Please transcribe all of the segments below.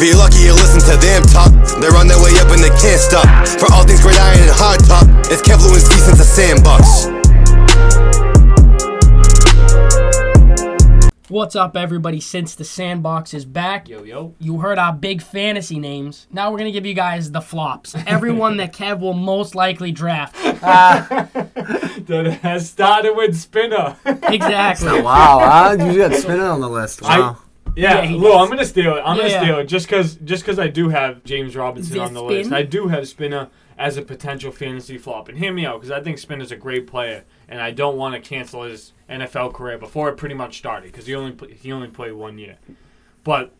If you're lucky, you listen to them talk. They're on their way up and they can't stop. For all things great iron and hard top, it's Kev Lewinsky since the sandbox. What's up, everybody? Since the sandbox is back, Yo, yo. you heard our big fantasy names. Now we're gonna give you guys the flops. Everyone that Kev will most likely draft. That has started with Spinner. Exactly. Wow, huh? You got Spinner on the list. Wow. Yeah, Yeah, does. I'm gonna steal it. I'm Yeah, gonna yeah. steal it just because just because I do have James Robinson on the list. I do have Spinner uh, as a potential fantasy flop, and hear me out because I think Spinner's a great player, and I don't want to cancel his NFL career before it pretty much started because he only he only played one year. But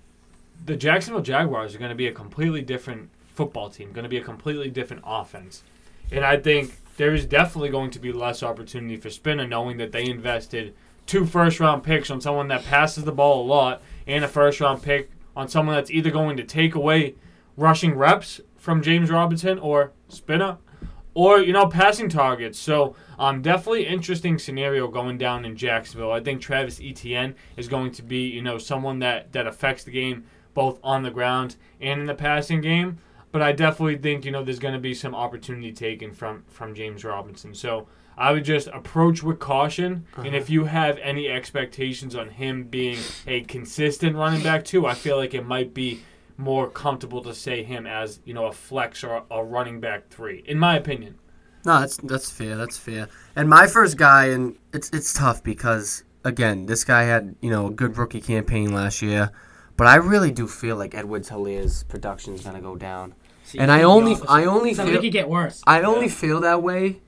the Jacksonville Jaguars are going to be a completely different football team, going to be a completely different offense, and I think there is definitely going to be less opportunity for Spinner, knowing that they invested two first round picks on someone that passes the ball a lot and a first round pick on someone that's either going to take away rushing reps from James Robinson or Spinner or you know passing targets. So um, definitely interesting scenario going down in Jacksonville. I think Travis Etienne is going to be you know someone that that affects the game both on the ground and in the passing game. But I definitely think you know there's going to be some opportunity taken from from James Robinson. So I would just approach with caution. And if uh-huh. you have any expectations on him being a consistent running back too, I feel like it might be more comfortable to say him as you know a flex or a running back three, in my opinion. No, that's that's fair. That's fair. And my first guy, and it's it's tough because again, this guy had you know a good rookie campaign last year, but I really do feel like Edward Helaire's production is gonna go down. and I only I only So feel it could get worse. I only feel that way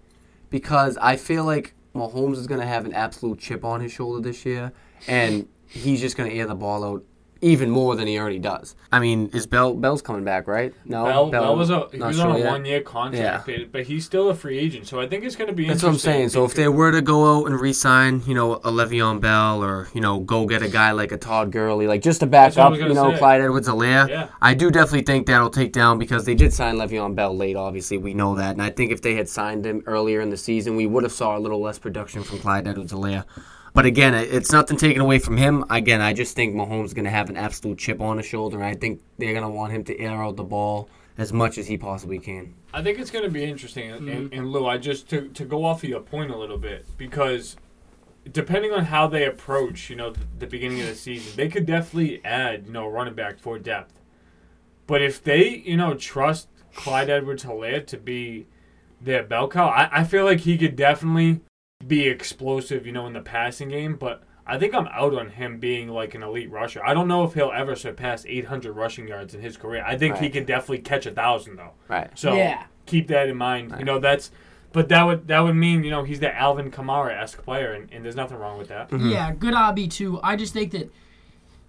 because I feel like Mahomes is gonna have an absolute chip on his shoulder this year, and he's just gonna air the ball out even more than he already does. I mean, is Bell Bell's coming back, right? No, Bell, Bell was a he was sure on a yet. one year contract, but- but he's still a free agent. So I think it's going to be. That's what I'm saying. So if they were to go out and re-sign, you know, a Le'Veon Bell, or you know, go get a guy like a Todd Gurley, like just to back That's up, you know, say. Clyde Edwards-Helaire, Yeah. I do definitely think that'll take down because they did sign Le'Veon Bell late. Obviously, we know that, and I think if they had signed him earlier in the season, we would have saw a little less production from Clyde Edwards-Helaire. But again, it's nothing taken away from him. Again, I just think Mahomes is going to have an absolute chip on his shoulder, and I think they're going to want him to air out the ball as much as he possibly can. I think it's going to be interesting. And, and, mm-hmm. and Lou, I just to, to go off of your point a little bit because depending on how they approach, you know, the, the beginning of the season, they could definitely add, you know, a running back for depth. But if they, you know, trust Clyde Edwards-Helaire to be their bell cow, I, I feel like he could definitely be explosive, you know, in the passing game. But I think I'm out on him being like an elite rusher. I don't know if he'll ever surpass 800 rushing yards in his career. I think he can definitely catch a thousand though. Right. So Yeah. keep that in mind. You know, that's but that would that would mean, you know, he's the Alvin Kamara esque player and, and there's nothing wrong with that. Mm-hmm. Yeah, good RB too. I just think that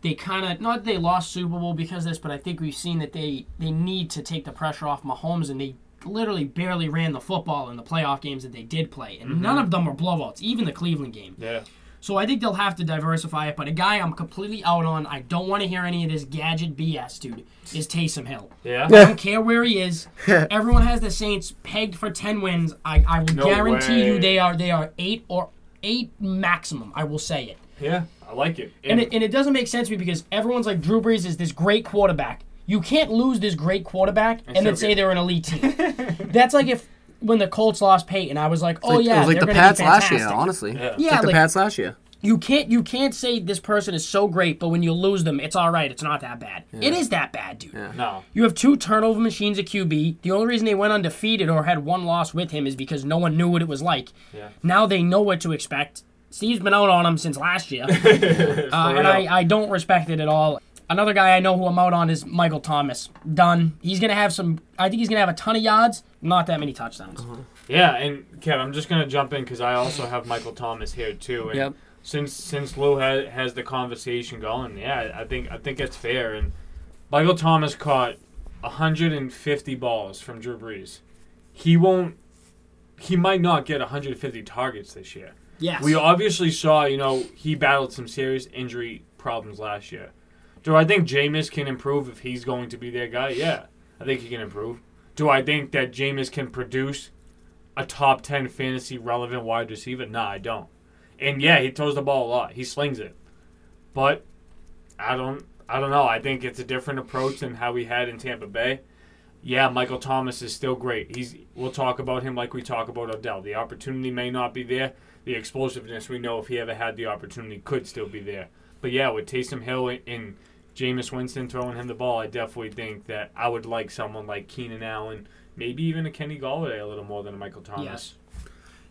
they kind of not that they lost Super Bowl because of this, but I think we've seen that they they need to take the pressure off Mahomes, and they literally barely ran the football in the playoff games that they did play, and mm-hmm. none of them were blowouts, even the Cleveland game. Yeah. So I think they'll have to diversify it. But a guy I'm completely out on, I don't want to hear any of this gadget BS, dude. Is Taysom Hill. Yeah. I don't care where he is. Everyone has the Saints pegged for ten wins. I, I will No guarantee you they are they are eight or eight maximum. I will say it. Yeah. I like it. And it, and it doesn't make sense to me because everyone's like Drew Brees is this great quarterback. You can't lose this great quarterback and, then still say they're an elite team. That's like if when the Colts lost Peyton, I was like, oh Like- yeah, it was like they're the gonna Pats be last year, fantastic. honestly. Yeah. Yeah, like the like Pats last year. you can't you can't say this person is so great, but when you lose them, it's all right. It's not that bad. It is that bad, dude. no. You have two turnover machines at QB. The only reason they went undefeated or had one loss with him is because no one knew what it was like. Yeah. Now they know what to expect. Steve's been out on him since last year, uh, and. I, I don't respect it at all. Another guy I know who I'm out on is Michael Thomas. Done. He's gonna have some. I think he's gonna have a ton of yards, not that many touchdowns. Uh-huh. Yeah, and Kev, I'm just gonna jump in because I also have Michael Thomas here too. And Yep. Since since Lou has, has the conversation going, yeah, I think I think it's fair. And Michael Thomas caught 150 balls from Drew Brees. He won't. He might not get 150 targets this year. Yes. We obviously saw, you know, he battled some serious injury problems last year. Do I think Jameis can improve if he's going to be their guy? Yeah, I think he can improve. Do I think that Jameis can produce a top 10 fantasy relevant wide receiver? Nah, I don't. And yeah, he throws the ball a lot. He slings it. But I don't I don't know. I think it's a different approach than how we had in Tampa Bay. Yeah, Michael Thomas is still great. He's we'll talk about him like we talk about Odell. The opportunity may not be there. The explosiveness we know if he ever had the opportunity could still be there. But yeah, with Taysom Hill and, and Jameis Winston throwing him the ball, I definitely think that I would like someone like Keenan Allen, maybe even a Kenny Golladay a little more than a Michael Thomas. Yes.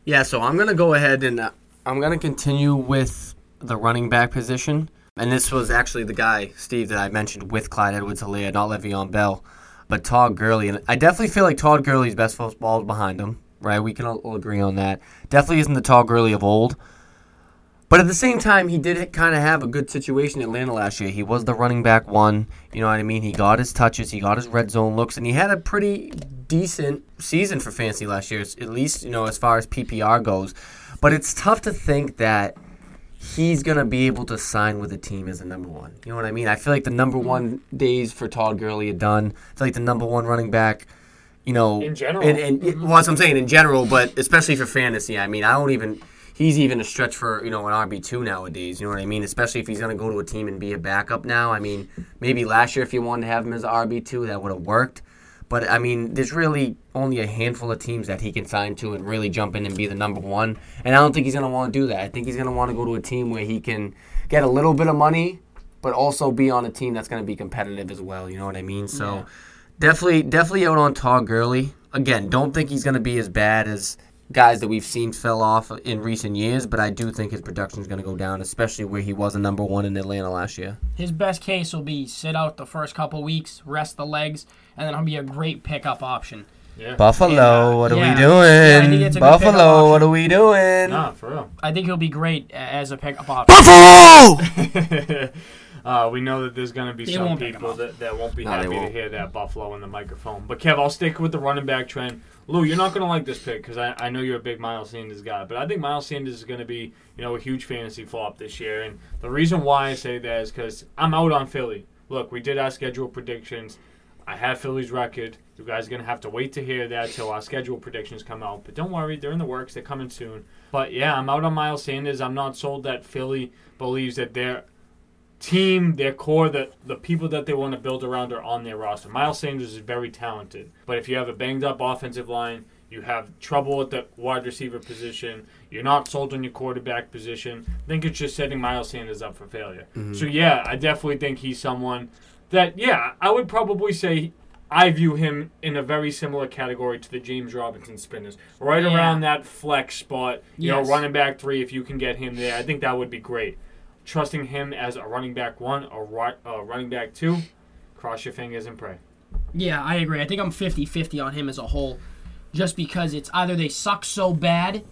Yeah, so I'm gonna go ahead and uh, I'm gonna continue with the running back position, and this was actually the guy Steve that I mentioned with Clyde Edwards-Helaire, not Le'Veon Bell, but Todd Gurley, and I definitely feel like Todd Gurley's best football is behind him. Right, we can all all agree on that. Definitely isn't the Todd Gurley of old. But at the same time, he did kind of have a good situation in Atlanta last year. He was the running back one. You know what I mean? He got his touches, he got his red zone looks, and he had a pretty decent season for fantasy last year, at least, you know, as far as PPR goes. But it's tough to think that he's going to be able to sign with a team as a number one. You know what I mean? I feel like the number mm-hmm. one days for Todd Gurley are done. I feel like the number one running back, you know. In general. And, and mm-hmm. well, that's what I'm saying, in general, but especially for fantasy. I mean, I don't even. He's even a stretch for you know an RB two nowadays. You know what I mean? Especially if he's going to go to a team and be a backup now. I mean, maybe last year if you wanted to have him as RB two, that would have worked. But I mean, there's really only a handful of teams that he can sign to and really jump in and be the number one. And I don't think he's going to want to do that. I think he's going to want to go to a team where he can get a little bit of money, but also be on a team that's going to be competitive as well. You know what I mean? So Yeah. definitely, definitely out on Todd Gurley. Again, don't think he's going to be as bad as guys that we've seen fell off in recent years, but I do think his production is going to go down, especially where he was a number one in Atlanta last year. His best case will be sit out the first couple weeks, rest the legs, and then he'll be a great pickup option. Yeah. Buffalo, Yeah. Uh, what are Yeah. we Yeah, I think doing? it's a Buffalo, option. what are we doing? Nah, for real. I think he'll be great as a pickup option. Buffalo! uh, we know that there's going to be They some people that, that won't be No, happy to won't. hear that Buffalo in the microphone. But Kev, I'll stick with the running back trend. Lou, you're not going to like this pick because I, I know you're a big Miles Sanders guy, but I think Miles Sanders is going to be you know a huge fantasy flop this year. And the reason why I say that is because I'm out on Philly. Look, we did our schedule predictions. I have Philly's record. You guys are going to have to wait to hear that till our schedule predictions come out. But don't worry, they're in the works. They're coming soon. But yeah, I'm out on Miles Sanders. I'm not sold that Philly believes that their team, their core, the, the people that they want to build around are on their roster. Miles Sanders is very talented. But if you have a banged up offensive line, you have trouble at the wide receiver position, you're not sold on your quarterback position, I think it's just setting Miles Sanders up for failure. Mm-hmm. So yeah, I definitely think he's someone that, yeah, I would probably say I view him in a very similar category to the James Robinson spinners, right Yeah. around that flex spot. You Yes. know, running back three. If you can get him there, I think that would be great. Trusting him as a running back one or ri- uh, running back two, cross your fingers and pray. Yeah, I agree. I think I'm 50 50 on him as a whole, just because it's either they suck so bad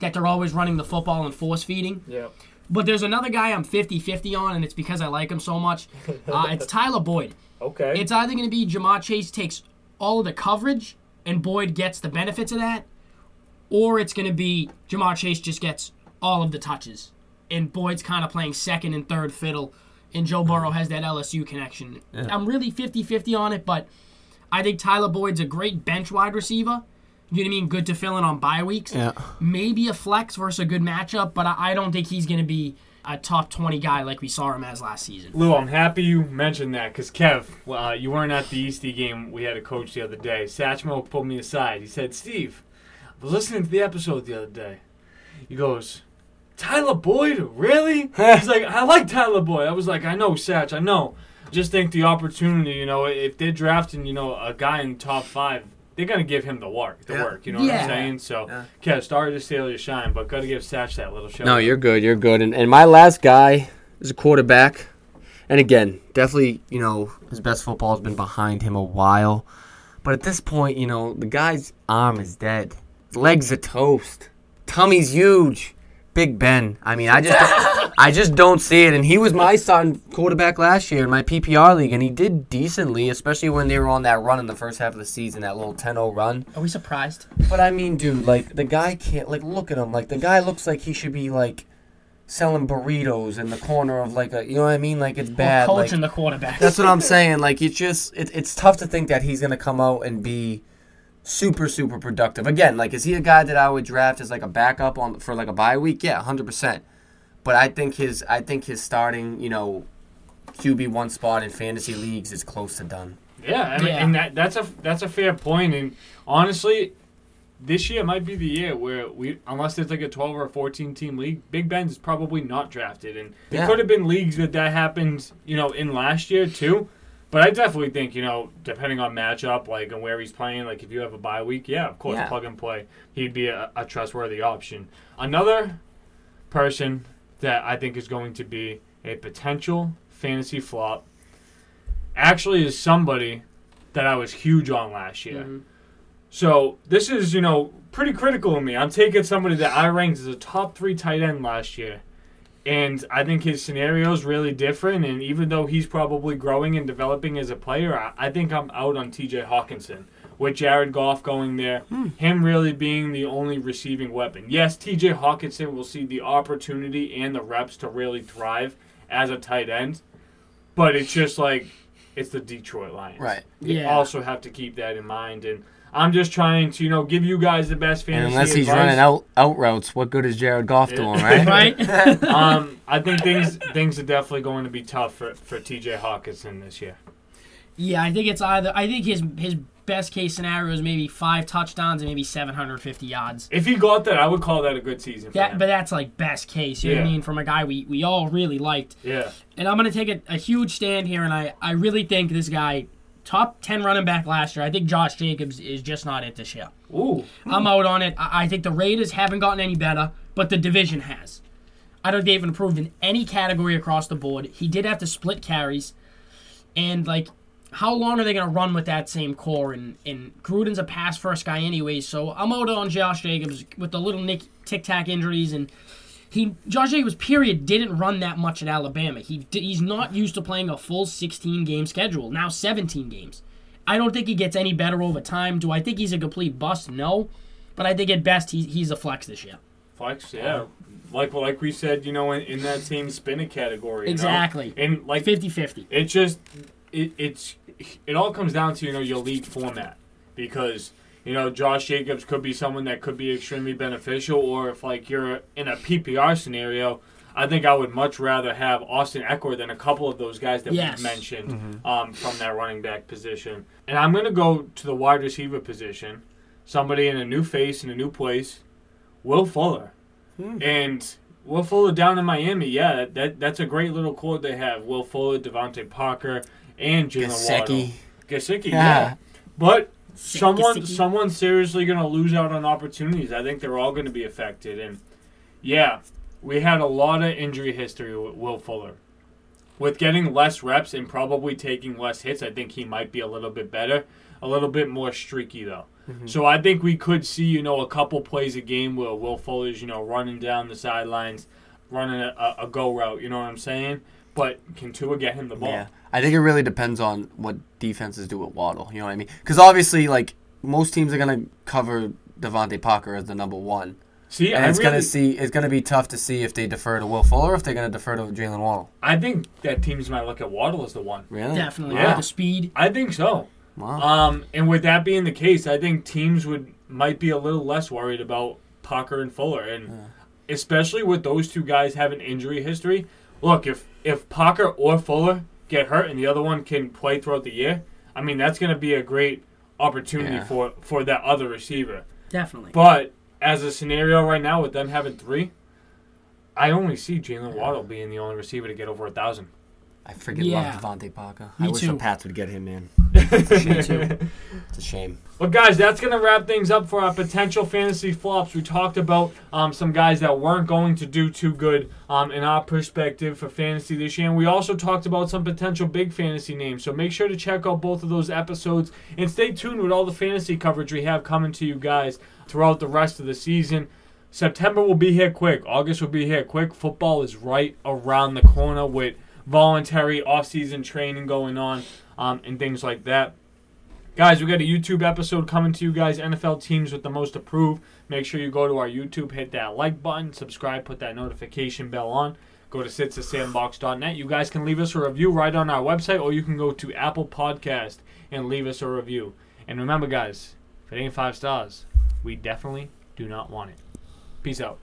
that they're always running the football and force feeding. Yeah. But there's another guy I'm 50 50 on, and it's because I like him so much. Uh, it's Tyler Boyd. Okay. It's either going to be Ja'Marr Chase takes all of the coverage and Boyd gets the benefits of that, or it's going to be Ja'Marr Chase just gets all of the touches and Boyd's kind of playing second and third fiddle, and Joe Burrow has that LSU connection. I'm really 50 50 on it, but I think Tyler Boyd's a great bench wide receiver. You know what I mean? Good to fill in on bye weeks. Yeah. Maybe a flex versus a good matchup, but I, I don't think he's going to be a top 20 guy like we saw him as last season. Lou, I'm happy you mentioned that because Kev, uh, you weren't at the Eastie game we had a coach the other day. Satchmo pulled me aside. He said, "Steve, I was listening to the episode the other day." He goes, "Tyler Boyd, really?" He's like, "I like Tyler Boyd." I was like, "I know, Satch, I know." Just think the opportunity, you know, if they're drafting, you know, a guy in top five, they're gonna give him the work, the Yeah. work. You know what I'm saying? So, Yeah. Kev, sorry to steal your shine, but gotta give Satch that little show. No, you're good. You're good. And, and my last guy is a quarterback. And again, definitely, you know, his best football has been behind him a while. But at this point, you know, the guy's arm is dead. His legs are toast. Tummy's huge. Big Ben. I mean, I just I just don't see it. And he was my son quarterback last year in my PPR league, and he did decently, especially when they were on that run in the first half of the season, that little 10-0 run. Are we surprised? But I mean, dude, like the guy can't like look at him. Like the guy looks like he should be like selling burritos in the corner of like a you know what I mean? Like it's bad. Or Like, the quarterback. that's what I'm saying. Like it's just it, it's tough to think that he's gonna come out and be super super productive. Again, like is he a guy that I would draft as like a backup on for like a bye week? Yeah, hundred percent. But I think his I think his starting you know QB one spot in fantasy leagues is close to done. Yeah, I mean, Yeah. and that that's a that's a fair point. And honestly, this year might be the year where we, unless there's like a 12 or a 14 team league, Big Ben's is probably not drafted. And there Yeah. could have been leagues that that happened, you know, in last year too. But I definitely think, you know, depending on matchup, like and where he's playing, like if you have a bye week, yeah, of course, Yeah. plug and play. He'd be a, a trustworthy option. Another person that I think is going to be a potential fantasy flop actually is somebody that I was huge on last year. Mhm. So this is, you know, pretty critical of me. I'm taking somebody that I ranked as a top three tight end last year. And I think his scenario is really different. And even though he's probably growing and developing as a player, I, I think I'm out on TJ Hockenson. With Jared Goff going there, hmm. him really being the only receiving weapon. Yes, TJ Hockenson will see the opportunity and the reps to really thrive as a tight end. But it's just like, it's the Detroit Lions. Right. You Yeah. also have to keep that in mind. And I'm just trying to, you know, give you guys the best fantasy And unless he's advice. running out out routes, what good is Jared Goff Yeah. doing, right? Right? um, I think things things are definitely going to be tough for, for TJ Hockenson this year. yeah, I think it's either. I think his his best case scenario is maybe five touchdowns and maybe 750 yards. If he got that, I would call that a good season for That, but that's like best case. You know what I mean? From a guy we, we all really liked. yeah. And I'm going to take a, a huge stand here, and I, I really think this guy, top 10 running back last year, I think Josh Jacobs is just not it this year. Ooh. I'm out on it. I, I think the Raiders haven't gotten any better, but the division has. I don't think they've improved in any category across the board. He did have to split carries. And, like, how long are they going to run with that same core? And, and Gruden's a pass first guy, anyway, so I'm out on Josh Jacobs with the little nick, tic tac injuries. And he Josh Jacobs, period, didn't run that much at Alabama. He He's not used to playing a full 16 game schedule, now 17 games. I don't think he gets any better over time. Do I think he's a complete bust? No. But I think at best he, he's a flex this year. Flex, yeah. Like like we said, you know, in, in that same spinning category. you know? Exactly. And like 50 50. it just it it's it all comes down to you know your league format because you know Josh Jacobs could be someone that could be extremely beneficial, or if like you're in a PPR scenario, I think I would much rather have Austin Ekeler than a couple of those guys that Yes. we mentioned um, from that running back position. And I'm gonna go to the wide receiver position, somebody in a new face in a new place, Will Fuller, and. Will Fuller down in Miami, yeah, that, that that's a great little core they have. Will Fuller, DeVante Parker, and Jaylen Waddle. Gesicki. Gesicki, yeah. Yeah. But someone Gesicki. someone's seriously going to lose out on opportunities. I think they're all going to be affected. And yeah, we had a lot of injury history with Will Fuller. With getting less reps and probably taking less hits, I think he might be a little bit better, a little bit more streaky though. Mm-hmm. So I think we could see, you know, a couple plays a game where Will Fuller's, you know, running down the sidelines, running a, a, a go route. You know what I'm saying? But can Tua get him the ball? Yeah, I think it really depends on what defenses do with Waddle. You know what I mean? Because obviously, like most teams are gonna cover DeVante Parker as the number one, See, and I it's really, gonna see it's gonna be tough to see if they defer to Will Fuller or if they're gonna defer to Jaylen Waddle. I think that teams might look at Waddle as the one. Really? Definitely. Yeah. With the speed. I think so. Wow. Um, and with that being the case, I think teams would might be a little less worried about Parker and Fuller, and especially with those two guys having injury history. Look, if if Parker or Fuller get hurt and the other one can play throughout the year, I mean that's going to be a great opportunity Yeah. for for that other receiver. Definitely. But as a scenario right now with them having three, I only see Jaylen Waddle being the only receiver to get over a thousand. I freaking Yeah. love DeVante Parker. Me I wish too. the Pats would get him in. Me too. It's a shame. Well, guys, that's going to wrap things up for our potential fantasy flops. We talked about um, some guys that weren't going to do too good um, in our perspective for fantasy this year. And we also talked about some potential big fantasy names. So make sure to check out both of those episodes and stay tuned with all the fantasy coverage we have coming to you guys throughout the rest of the season. September will be here quick. August will be here quick. Football is right around the corner with voluntary off-season training going on um, and things like that. Guys, we got a YouTube episode coming to you guys. NFL teams with the most approved. Make sure you go to our YouTube, hit that like button, subscribe, put that notification bell on. Go to sincethesandbox.net. You guys can leave us a review right on our website, or you can go to Apple Podcast and leave us a review. And remember, guys, if it ain't five stars, we definitely do not want it. Peace out.